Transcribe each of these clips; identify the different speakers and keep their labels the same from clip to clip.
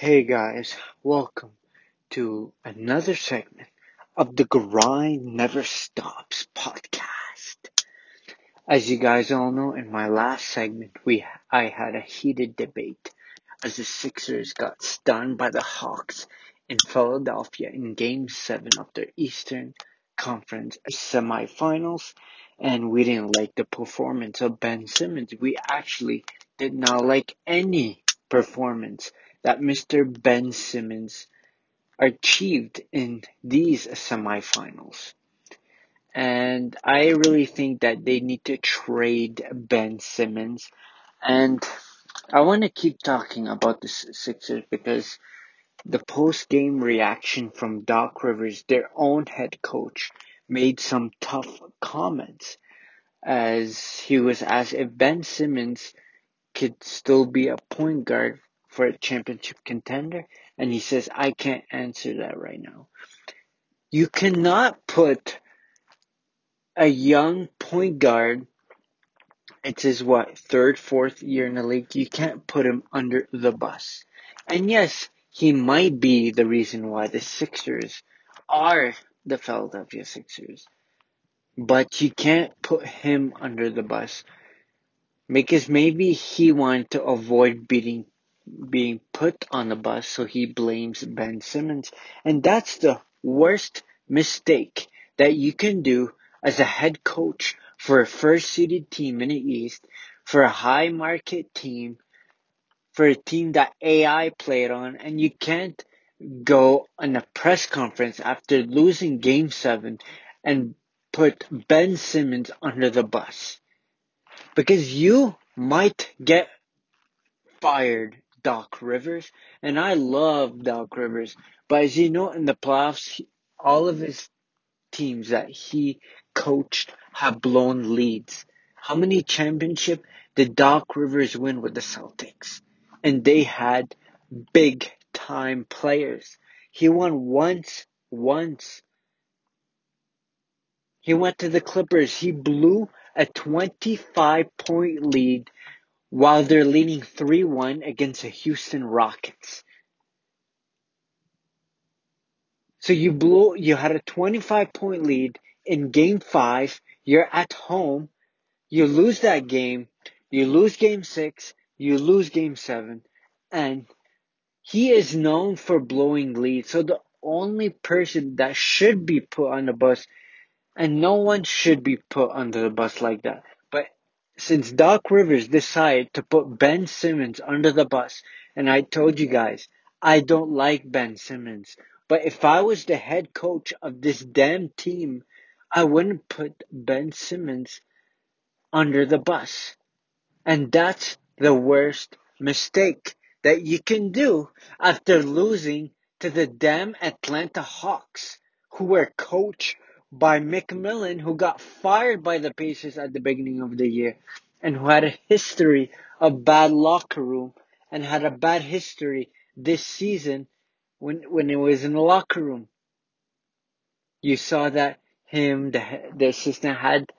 Speaker 1: Hey guys, welcome to another segment of the Grind Never Stops podcast. As you guys all know, in my last segment, we I had a heated debate as the Sixers got stunned by the Hawks in Philadelphia in Game 7 of their Eastern Conference semifinals, and we didn't like the performance of Ben Simmons. We actually did not like any performance that Mr. Ben Simmons achieved in these semifinals. And I really think that they need to trade Ben Simmons. And I want to keep talking about the Sixers because the post game reaction from Doc Rivers, their own head coach, made some tough comments as he was asked if Ben Simmons could still be a point guard for a championship contender? And he says, I can't answer that right now. You cannot put a young point guard, it's his what, third, fourth year in the league, you can't put him under the bus. And yes, he might be the reason why the Sixers are the Philadelphia Sixers. But you can't put him under the bus because maybe he wanted to avoid beating being put on the bus, so he blames Ben Simmons. And that's the worst mistake that you can do as a head coach for a first seeded team in the East, for a high market team, for a team that AI played on, and you can't go on a press conference after losing game seven and put Ben Simmons under the bus. Because you might get fired Doc Rivers, and I love Doc Rivers. But as you know, in the playoffs, all of his teams that he coached have blown leads. How many championship did Doc Rivers win with the Celtics? And they had big time players. He won once, once. He went to the Clippers. He blew a 25 point lead while they're leading 3-1 against the Houston Rockets. So you blew, you had a 25 point lead in game five. You're at home. You lose that game. You lose game six. You lose game seven. And he is known for blowing leads. So the only person that should be put on the bus, and no one should be put under the bus like that, since Doc Rivers decided to put Ben Simmons under the bus, and I told you guys, I don't like Ben Simmons. But if I was the head coach of this damn team, I wouldn't put Ben Simmons under the bus. And that's the worst mistake that you can do after losing to the damn Atlanta Hawks, who were coached by McMillan, who got fired by the Pacers at the beginning of the year, and who had a history of bad locker room and had a bad history this season when when it was in the locker room. You saw that him, the the assistant had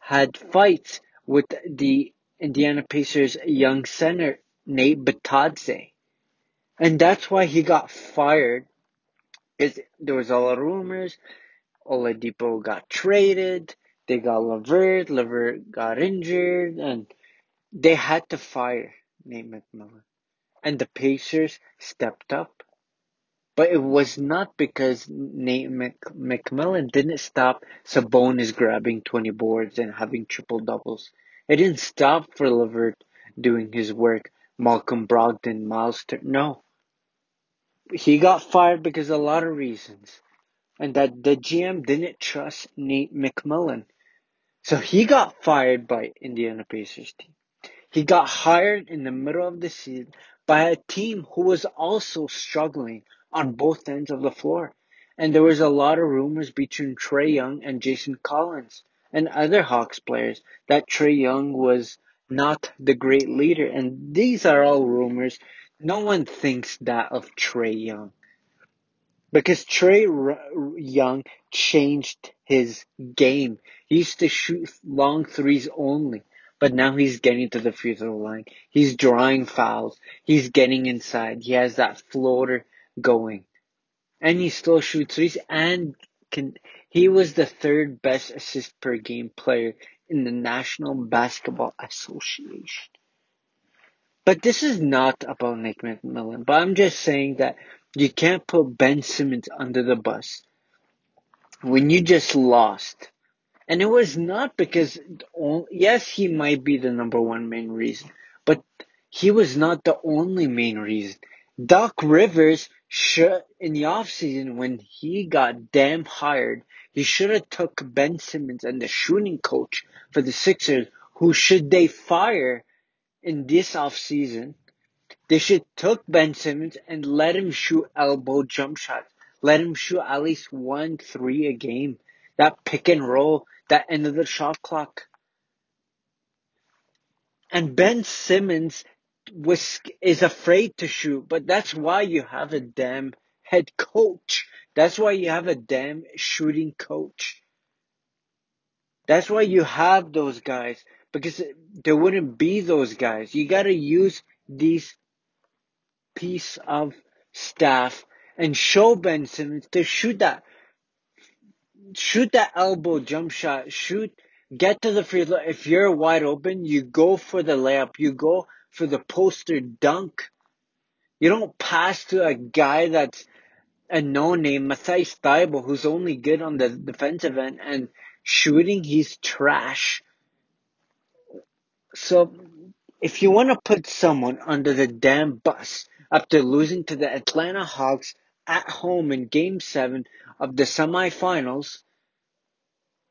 Speaker 1: had fights with the Indiana Pacers young center Nate Bitadze. And that's why he got fired. Is there was a lot of rumors Oladipo got traded. They got LeVert. LeVert got injured, and they had to fire Nate McMillan. And the Pacers stepped up. But it was not because Nate Mc- McMillan didn't stop Sabonis grabbing 20 boards and having triple doubles. It didn't stop for LeVert doing his work. Malcolm Brogdon, Miles Turner. No. He got fired because of a lot of reasons and that the GM didn't trust Nate McMillan. So he got fired by Indiana Pacers team. He got hired in the middle of the season by a team who was also struggling on both ends of the floor. And there was a lot of rumors between Trae Young and Jason Collins and other Hawks players that Trae Young was not the great leader. And these are all rumors. No one thinks that of Trae Young because Trae Young changed his game. He used to shoot long threes only. but now he's getting to the free throw line. He's drawing fouls. He's getting inside. He has that floater going. And he still shoots threes and can, he was the third best assist per game player in the National Basketball Association. But this is not about Nick McMillan. But I'm just saying that you can't put Ben Simmons under the bus when you just lost. And it was not because, yes, he might be the number one main reason, but he was not the only main reason. Doc Rivers should, in the offseason, when he got damn hired, he should have took Ben Simmons and the shooting coach for the Sixers, who should they fire in this offseason, they should took Ben Simmons and let him shoot elbow jump shots. Let him shoot at least one three a game. That pick and roll, that end of the shot clock. And Ben Simmons was is afraid to shoot, but that's why you have a damn head coach. That's why you have a damn shooting coach. That's why you have those guys because there wouldn't be those guys. You got to use these piece of staff and show Ben Simmons to shoot that shoot that elbow jump shot, shoot get to the free throw. If you're wide open, you go for the layup. You go for the poster dunk. You don't pass to a guy that's a no name, Matisse Thybulle, who's only good on the defensive end and shooting, he's trash. So if you want to put someone under the damn bus after losing to the Atlanta Hawks at home in game seven of the semifinals,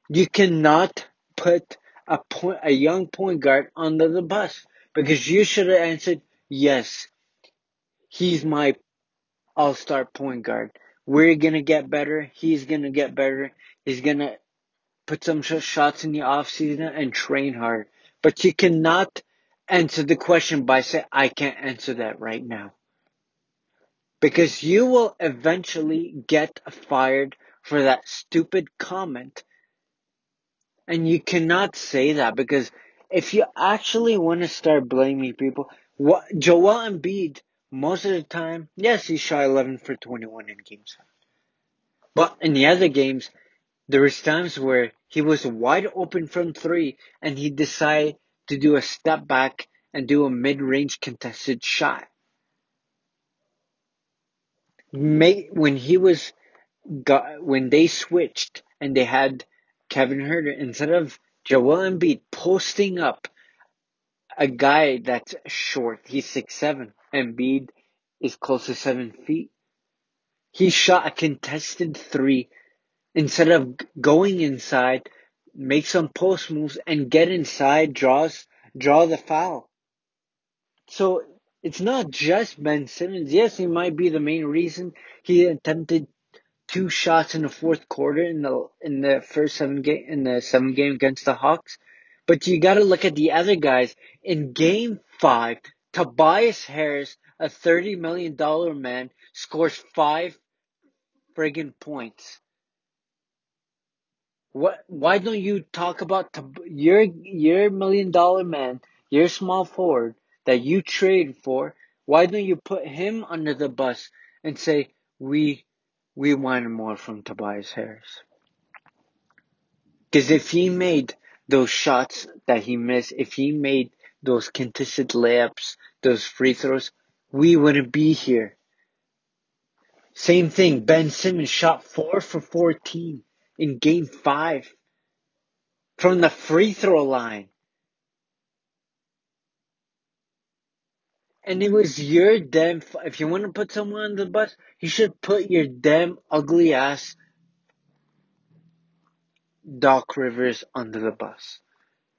Speaker 1: you cannot put a point, a young point guard under the bus because you should have answered, yes, he's my all-star point guard. We're gonna get better. He's gonna get better. He's gonna put some shots in the off season and train hard. But you cannot answer the question by saying, I can't answer that right now. Because you will eventually get fired for that stupid comment. And you cannot say that because if you actually want to start blaming people, what Joel Embiid, most of the time, yes, he shot 11 for 21 in games. But in the other games, there was times where he was wide open from three and he decided to do a step back and do a mid-range contested shot. When he was got when they switched and they had Kevin Huerter instead of Joel Embiid posting up a guy that's short, he's six seven. Embiid is close to seven feet. He shot a contested three instead of going inside, make some post moves and get inside, draws draw the foul. So it's not just Ben Simmons. Yes, he might be the main reason he attempted two shots in the fourth quarter in the in the first seven game in the seven game against the Hawks. But you gotta look at the other guys. In game five, Tobias Harris, a thirty million dollar man, scores five friggin' points. What? Why don't you talk about your your million dollar man, your small forward that you traded for? Why don't you put him under the bus and say we we wanted more from Tobias Harris? Because if he made those shots that he missed, if he made those contested layups, those free throws, we wouldn't be here. Same thing. Ben Simmons shot four for 14 in game five from the free throw line. And it was your damn, if you want to put someone on the bus, you should put your damn ugly ass Doc Rivers under the bus.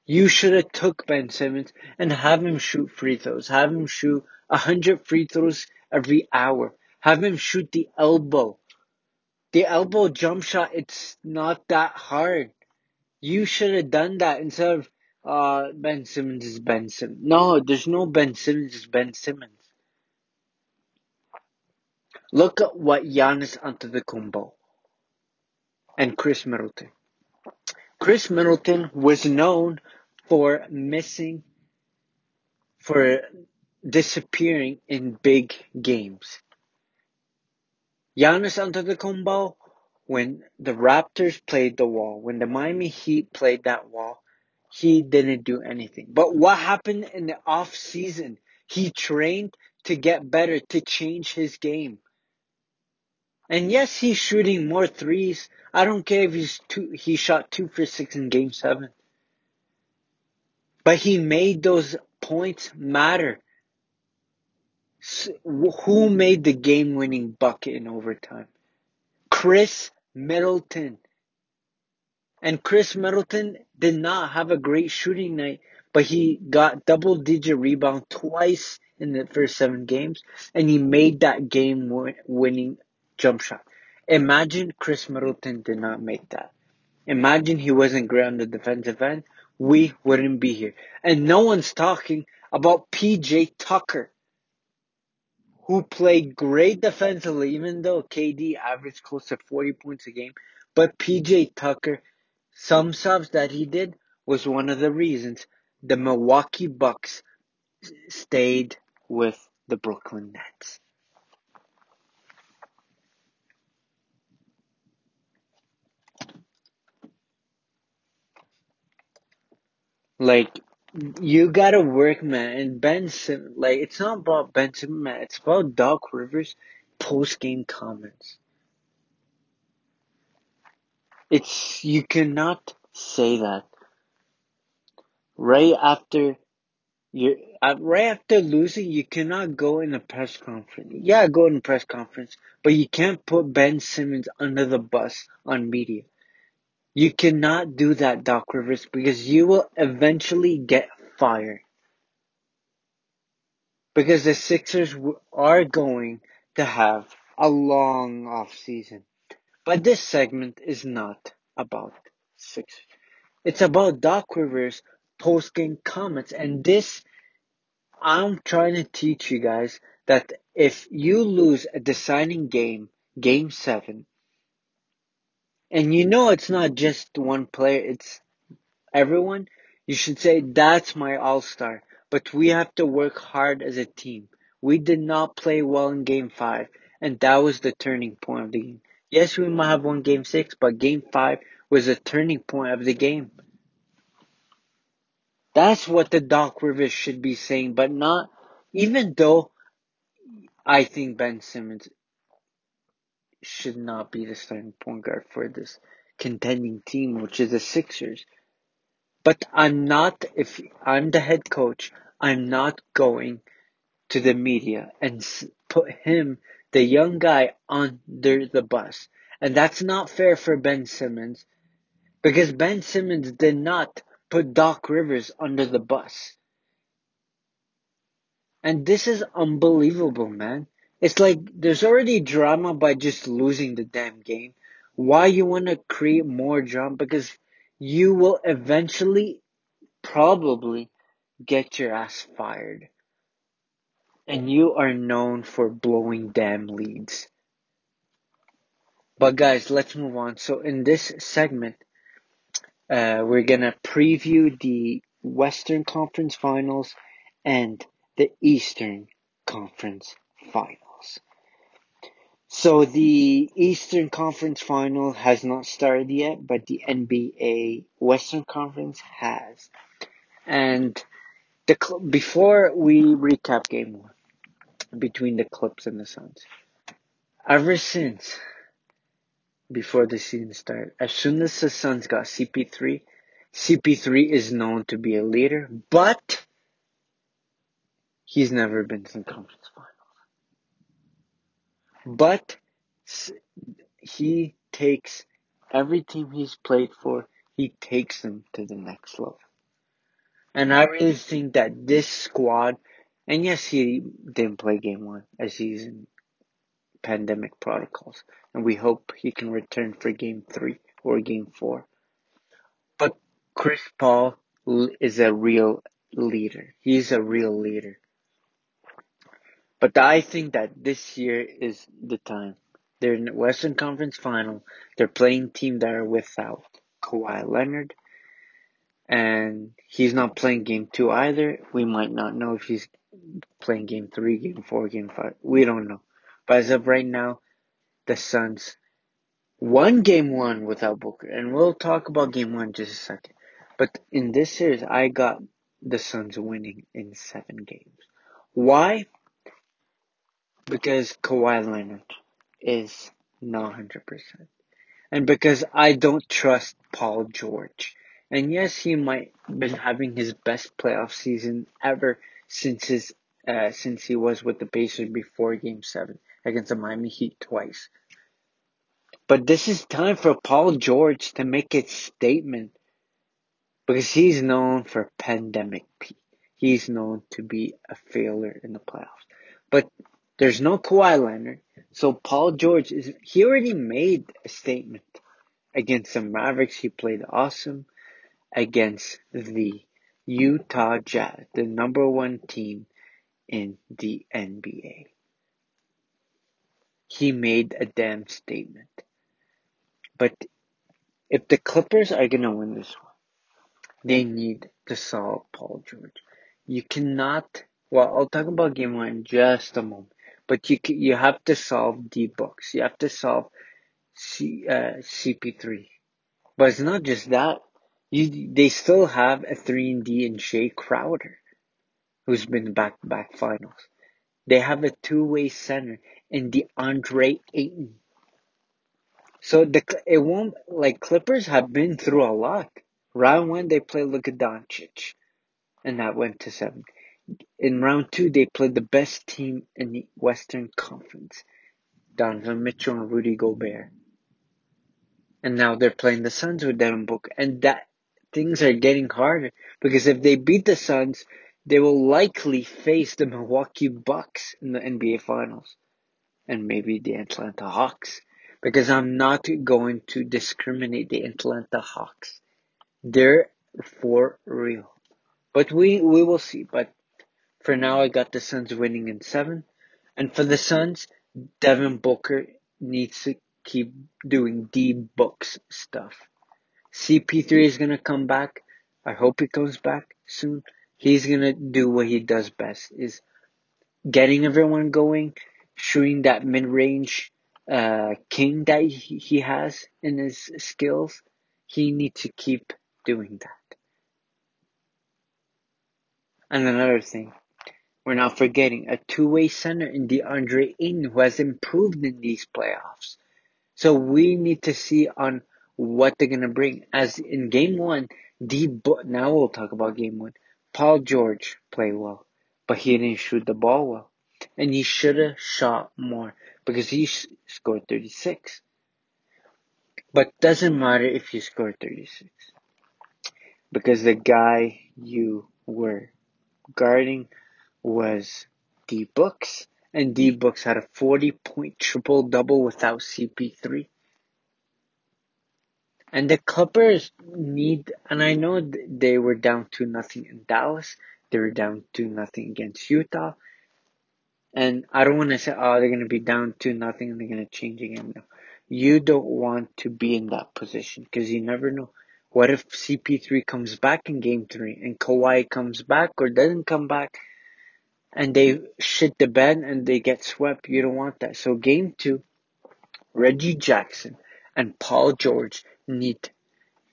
Speaker 1: You should have took Ben Simmons and have him shoot free throws. Have him shoot a hundred free throws every hour. Have him shoot the elbow. The elbow jump shot, it's not that hard. You should have done that instead of uh, Ben Simmons is Ben Simmons. No, there's no Ben Simmons is Ben Simmons. Look at what Giannis Antetokounmpo and Khris Middleton. Khris Middleton was known for missing, for disappearing in big games. Giannis Antetokounmpo, when the Raptors played the wall, when the Miami Heat played that wall, he didn't do anything. But what happened in the off season? He trained to get better, to change his game. And yes, he's shooting more threes. I don't care if he's two, he shot two for six in game seven. But he made those points matter. Who made the game winning bucket in overtime? Khris Middleton. And Khris Middleton did not have a great shooting night, but he got double digit rebound twice in the first seven games, and he made that game winning jump shot. Imagine Khris Middleton did not make that. Imagine he wasn't great on the defensive end. We wouldn't be here. And no one's talking about PJ Tucker, who played great defensively, even though KD averaged close to 40 points a game. But PJ Tucker, some subs that he did was one of the reasons the Milwaukee Bucks stayed with the Brooklyn Nets. Like, you gotta work, man. And Ben like, it's not about Ben Simmons, man. It's about Doc Rivers post game comments. It's, you cannot say that right after you uh, right after losing, you cannot go in a press conference. Yeah, go in a press conference, but you can't put Ben Simmons under the bus on media. You cannot do that, Doc Rivers, because you will eventually get fired. Because the Sixers are going to have a long off season. But this segment is not about Sixers. It's about Doc Rivers post game comments. And this, I'm trying to teach you guys that if you lose a deciding game, game seven, and you know it's not just one player, it's everyone, you should say, that's my all-star. But we have to work hard as a team. We did not play well in game five, and that was the turning point of the game. Yes, we might have won game six, but game five was a turning point of the game. That's what the Doc Rivers should be saying, but not, even though I think Ben Simmons should not be the starting point guard for this contending team, which is the Sixers. But I'm not, if I'm the head coach, I'm not going to the media and put him, the young guy, under the bus. And that's not fair for Ben Simmons because Ben Simmons did not put Doc Rivers under the bus. And this is unbelievable, man. It's like there's already drama by just losing the damn game. Why you want to create more drama? Because you will eventually probably get your ass fired. And you are known for blowing damn leads. But guys, let's move on. So in this segment, uh, we're gonna preview the Western Conference Finals and the Eastern Conference Finals. So the Eastern Conference Final has not started yet, but the NBA Western Conference has. And the before we recap game one between the Clips and the Suns, ever since before the season started, as soon as the Suns got CP3, CP3 is known to be a leader, but he's never been to the conference finals. But he takes every team he's played for, he takes them to the next level. And I really think that this squad, and yes, he didn't play game one as he's in pandemic protocols, and we hope he can return for game three or game four. But Chris Paul is a real leader. He's a real leader. But I think that this year is the time. They're in the Western Conference Final. They're playing team that are without Kawhi Leonard. and he's not playing game two either. We might not know if he's playing game three, game four, game five. We don't know. But as of right now, the Suns won game one without Booker, and we'll talk about game one in just a second. But in this series, I got the Suns winning in seven games. Why? Because Kawhi Leonard is not 100%. And because I don't trust Paul George. And yes, he might been having his best playoff season ever since his uh, since he was with the Pacers before Game Seven against the Miami Heat twice. But this is time for Paul George to make his statement because he's known for pandemic P. He's known to be a failure in the playoffs. But there's no Kawhi Leonard, so Paul George is he already made a statement against the Mavericks. He played awesome against the Utah Jazz, the number one team in the NBA. He made a damn statement. But if the Clippers are gonna win this one, they need to solve Paul George. You cannot. Well, I'll talk about game one in just a moment. But you you have to solve D books. You have to solve C, uh, CP3. But it's not just that. You, they still have a 3 and D in Jae Crowder, who's been back to back finals. They have a two way center in DeAndre Ayton. So the it won't like Clippers have been through a lot. Round one they played Luka Doncic, and that went to seven. In round two they played the best team in the Western Conference, Donovan Mitchell and Rudy Gobert. And now they're playing the Suns with Devin Booker, and that things are getting harder because if they beat the Suns, they will likely face the Milwaukee Bucks in the NBA Finals and maybe the Atlanta Hawks because I'm not going to discriminate the Atlanta Hawks. They're for real. But we, we will see. But for now, I got the Suns winning in seven. And for the Suns, Devin Booker needs to keep doing D books stuff. CP3 is going to come back. I hope he comes back soon. He's going to do what he does best is getting everyone going, shooting that mid-range uh, king that he, he has in his skills. He needs to keep doing that. And another thing, we're not forgetting a two-way center in DeAndre Ayton who has improved in these playoffs. So we need to see on what they're gonna bring. As in game one, D. now we'll talk about game one. Paul George played well, but he didn't shoot the ball well, and he should have shot more because he scored 36. But doesn't matter if you scored 36 because the guy you were guarding was D Books, and D Books had a 40 point triple double without CP3. And the Clippers need, and I know they were down to nothing in Dallas. They were down to nothing against Utah. And I don't want to say, oh, they're going to be down to nothing and they're going to change again. No. You don't want to be in that position because you never know. What if CP3 comes back in game three and Kawhi comes back or doesn't come back and they shit the bed and they get swept? You don't want that. So game two, Reggie Jackson and Paul George need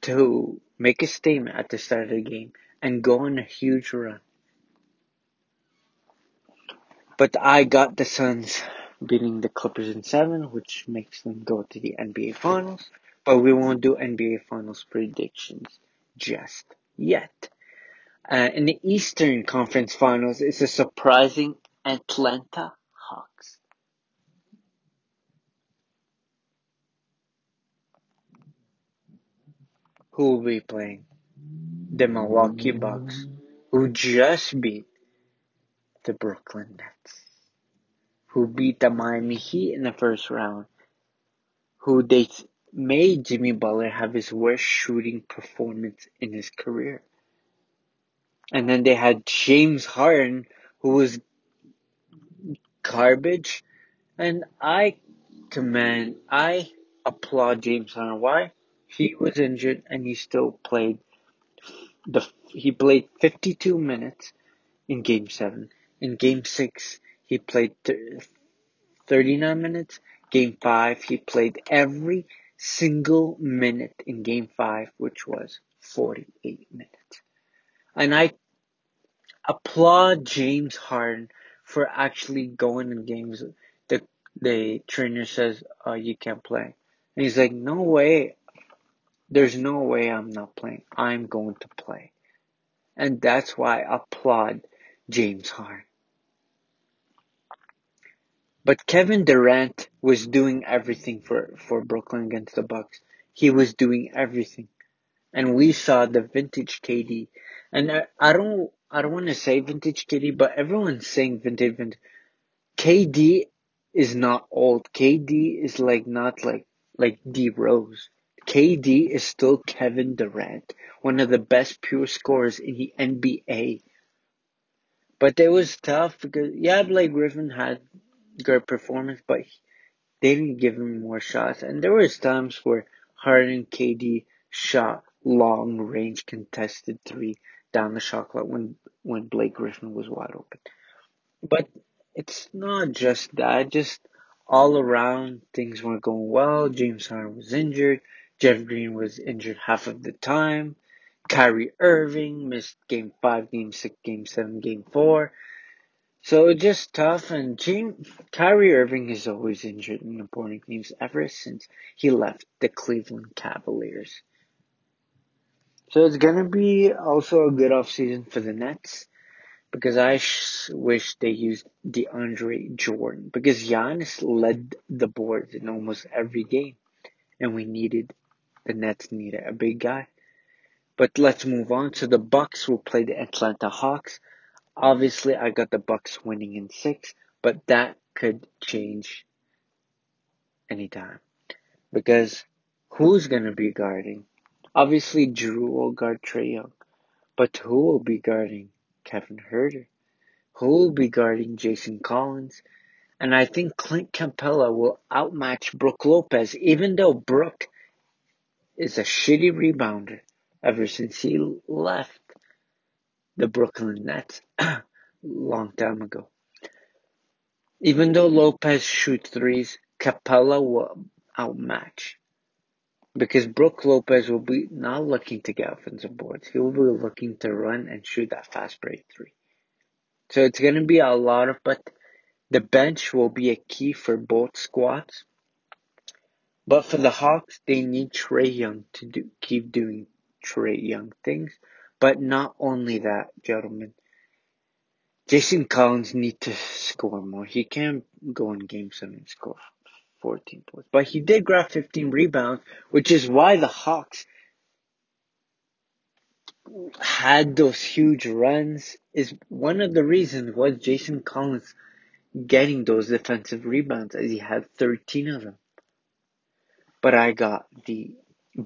Speaker 1: to make a statement at the start of the game and go on a huge run. But I got the Suns beating the Clippers in seven, which makes them go to the NBA Finals. But we won't do NBA Finals predictions just yet. Uh, in the Eastern Conference Finals, it's a surprising Atlanta Hawks who will be playing the Milwaukee Bucks, who just beat the Brooklyn Nets, who beat the Miami Heat in the first round, who they made Jimmy Butler have his worst shooting performance in his career. And then they had James Harden, who was garbage. And I commend, I applaud James Harden. Why? He was injured and he still played the he played 52 minutes in Game Seven. In Game Six, he played 39 minutes. Game Five, he played every single minute in Game Five, which was 48 minutes. And I applaud James Harden for actually going in games. The the trainer says, "Oh, you can't play," and he's like, "No way, there's no way I'm not playing. I'm going to play," and that's why I applaud James Harden. But Kevin Durant was doing everything for for Brooklyn against the Bucks. He was doing everything, and we saw the vintage KD. And I, I don't I don't want to say vintage KD, but everyone's saying vintage vintage. KD is not old. KD is like not like like D Rose. KD is still Kevin Durant, one of the best pure scorers in the NBA. But it was tough because yeah, Blake Griffin had good performance, but they didn't give him more shots. And there was times where Harden KD shot long range contested three down the shot clock when when Blake Griffin was wide open. But it's not just that, just all around things weren't going well. James Harden was injured. Jeff Green was injured half of the time. Kyrie Irving missed game five, game six, game seven, game four. So it's just tough and James Kyrie Irving is always injured in important games ever since he left the Cleveland Cavaliers. So it's gonna be also a good offseason for the Nets because I sh- wish they used DeAndre Jordan because Giannis led the boards in almost every game, and we needed the Nets needed a big guy. But let's move on. So the Bucks will play the Atlanta Hawks. Obviously, I got the Bucks winning in six, but that could change anytime because who's gonna be guarding? Obviously, Jrue will guard Trae Young, but who will be guarding Kevin Huerter? who will be guarding Jason Collins. And I think Clint Capela will outmatch Brook Lopez, even though Brook is a shitty rebounder ever since he left the Brooklyn Nets long time ago. Even though Lopez shoots threes, Capela will outmatch. Because Brook Lopez will be not looking to get offensive boards. He will be looking to run and shoot that fast break three. So it's going to be a lot of, but the bench will be a key for both squads. But for the Hawks, they need Trae Young to do, keep doing Trae Young things. But not only that, gentlemen. Jason Collins need to score more. He can't go in game seven and score 14 points. But he did grab 15 rebounds, which is why the Hawks had those huge runs. Is one of the reasons was Jason Collins getting those defensive rebounds as he had 13 of them. But I got the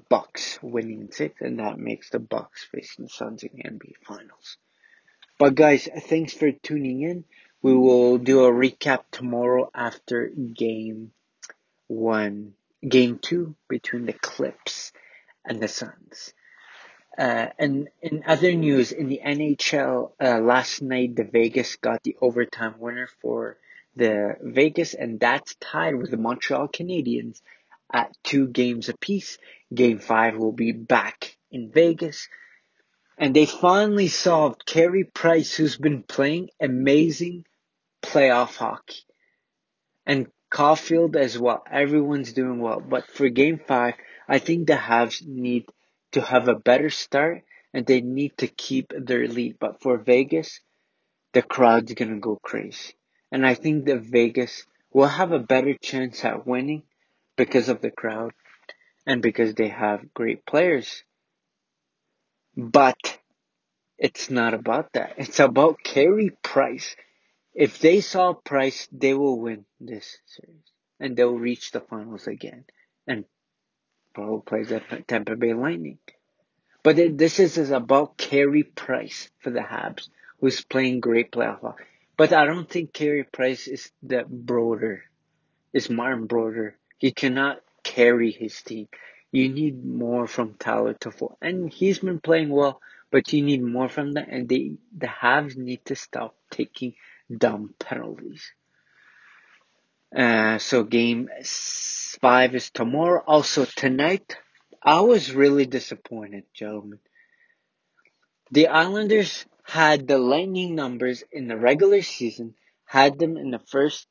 Speaker 1: Bucks winning six, and that makes the Bucks facing the Suns in the NBA Finals. But guys, thanks for tuning in. We will do a recap tomorrow after game one, game two between the Clips and the Suns. Uh, and in other news, in the NHL, uh, last night the Vegas got the overtime winner for the Vegas, and that's tied with the Montreal Canadiens at two games apiece. Game five will be back in Vegas. And they finally solved Carey Price, who's been playing amazing playoff hockey. And Caufield as well. Everyone's doing well. But for game five, I think the Habs need to have a better start and they need to keep their lead. But for Vegas, the crowd's gonna go crazy. And I think that Vegas will have a better chance at winning because of the crowd and because they have great players. But it's not about that. It's about Carey Price. If they saw Price, they will win this series. And they'll reach the finals again. And probably play the Tampa Bay Lightning. But this is, about Carey Price for the Habs, who's playing great playoff hockey. But I don't think Carey Price is the Brodeur, is Martin Brodeur. He cannot carry his team. You need more from Tyler Toffoli. And he's been playing well, but you need more from them, and they the Habs need to stop taking dumb penalties. Uh, so game five is tomorrow. Also tonight, I was really disappointed, gentlemen. The Islanders had the lightning numbers in the regular season, had them in the first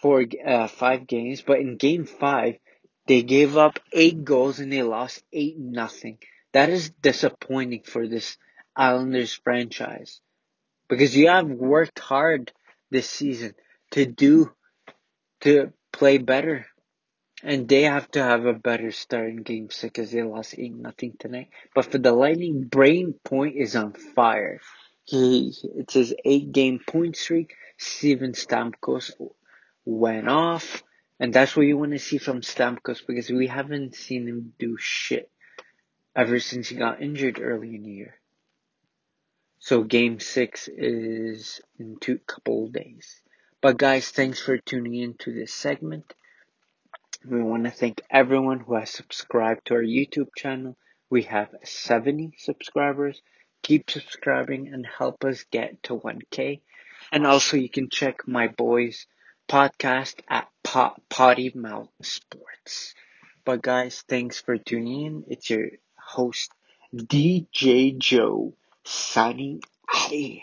Speaker 1: four, uh, five games, but in game five, they gave up eight goals and they lost eight nothing. That is disappointing for this Islanders franchise because you have worked hard this season to do, to play better. And they have to have a better start in game six because they lost 8 nothing tonight. But for the Lightning, Brayden Point is on fire. He, it's his eight game point streak. Steven Stamkos went off. And that's what you want to see from Stamkos because we haven't seen him do shit ever since he got injured early in the year. So game six is in two couple days. But guys, thanks for tuning in to this segment. We want to thank everyone who has subscribed to our YouTube channel. We have 70 subscribers. Keep subscribing and help us get to 1K. And also you can check my boys podcast at Pot- Potty Mouth Sports. But guys, thanks for tuning in. It's your host DJ Joe signing out here.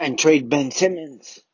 Speaker 1: And trade Ben Simmons.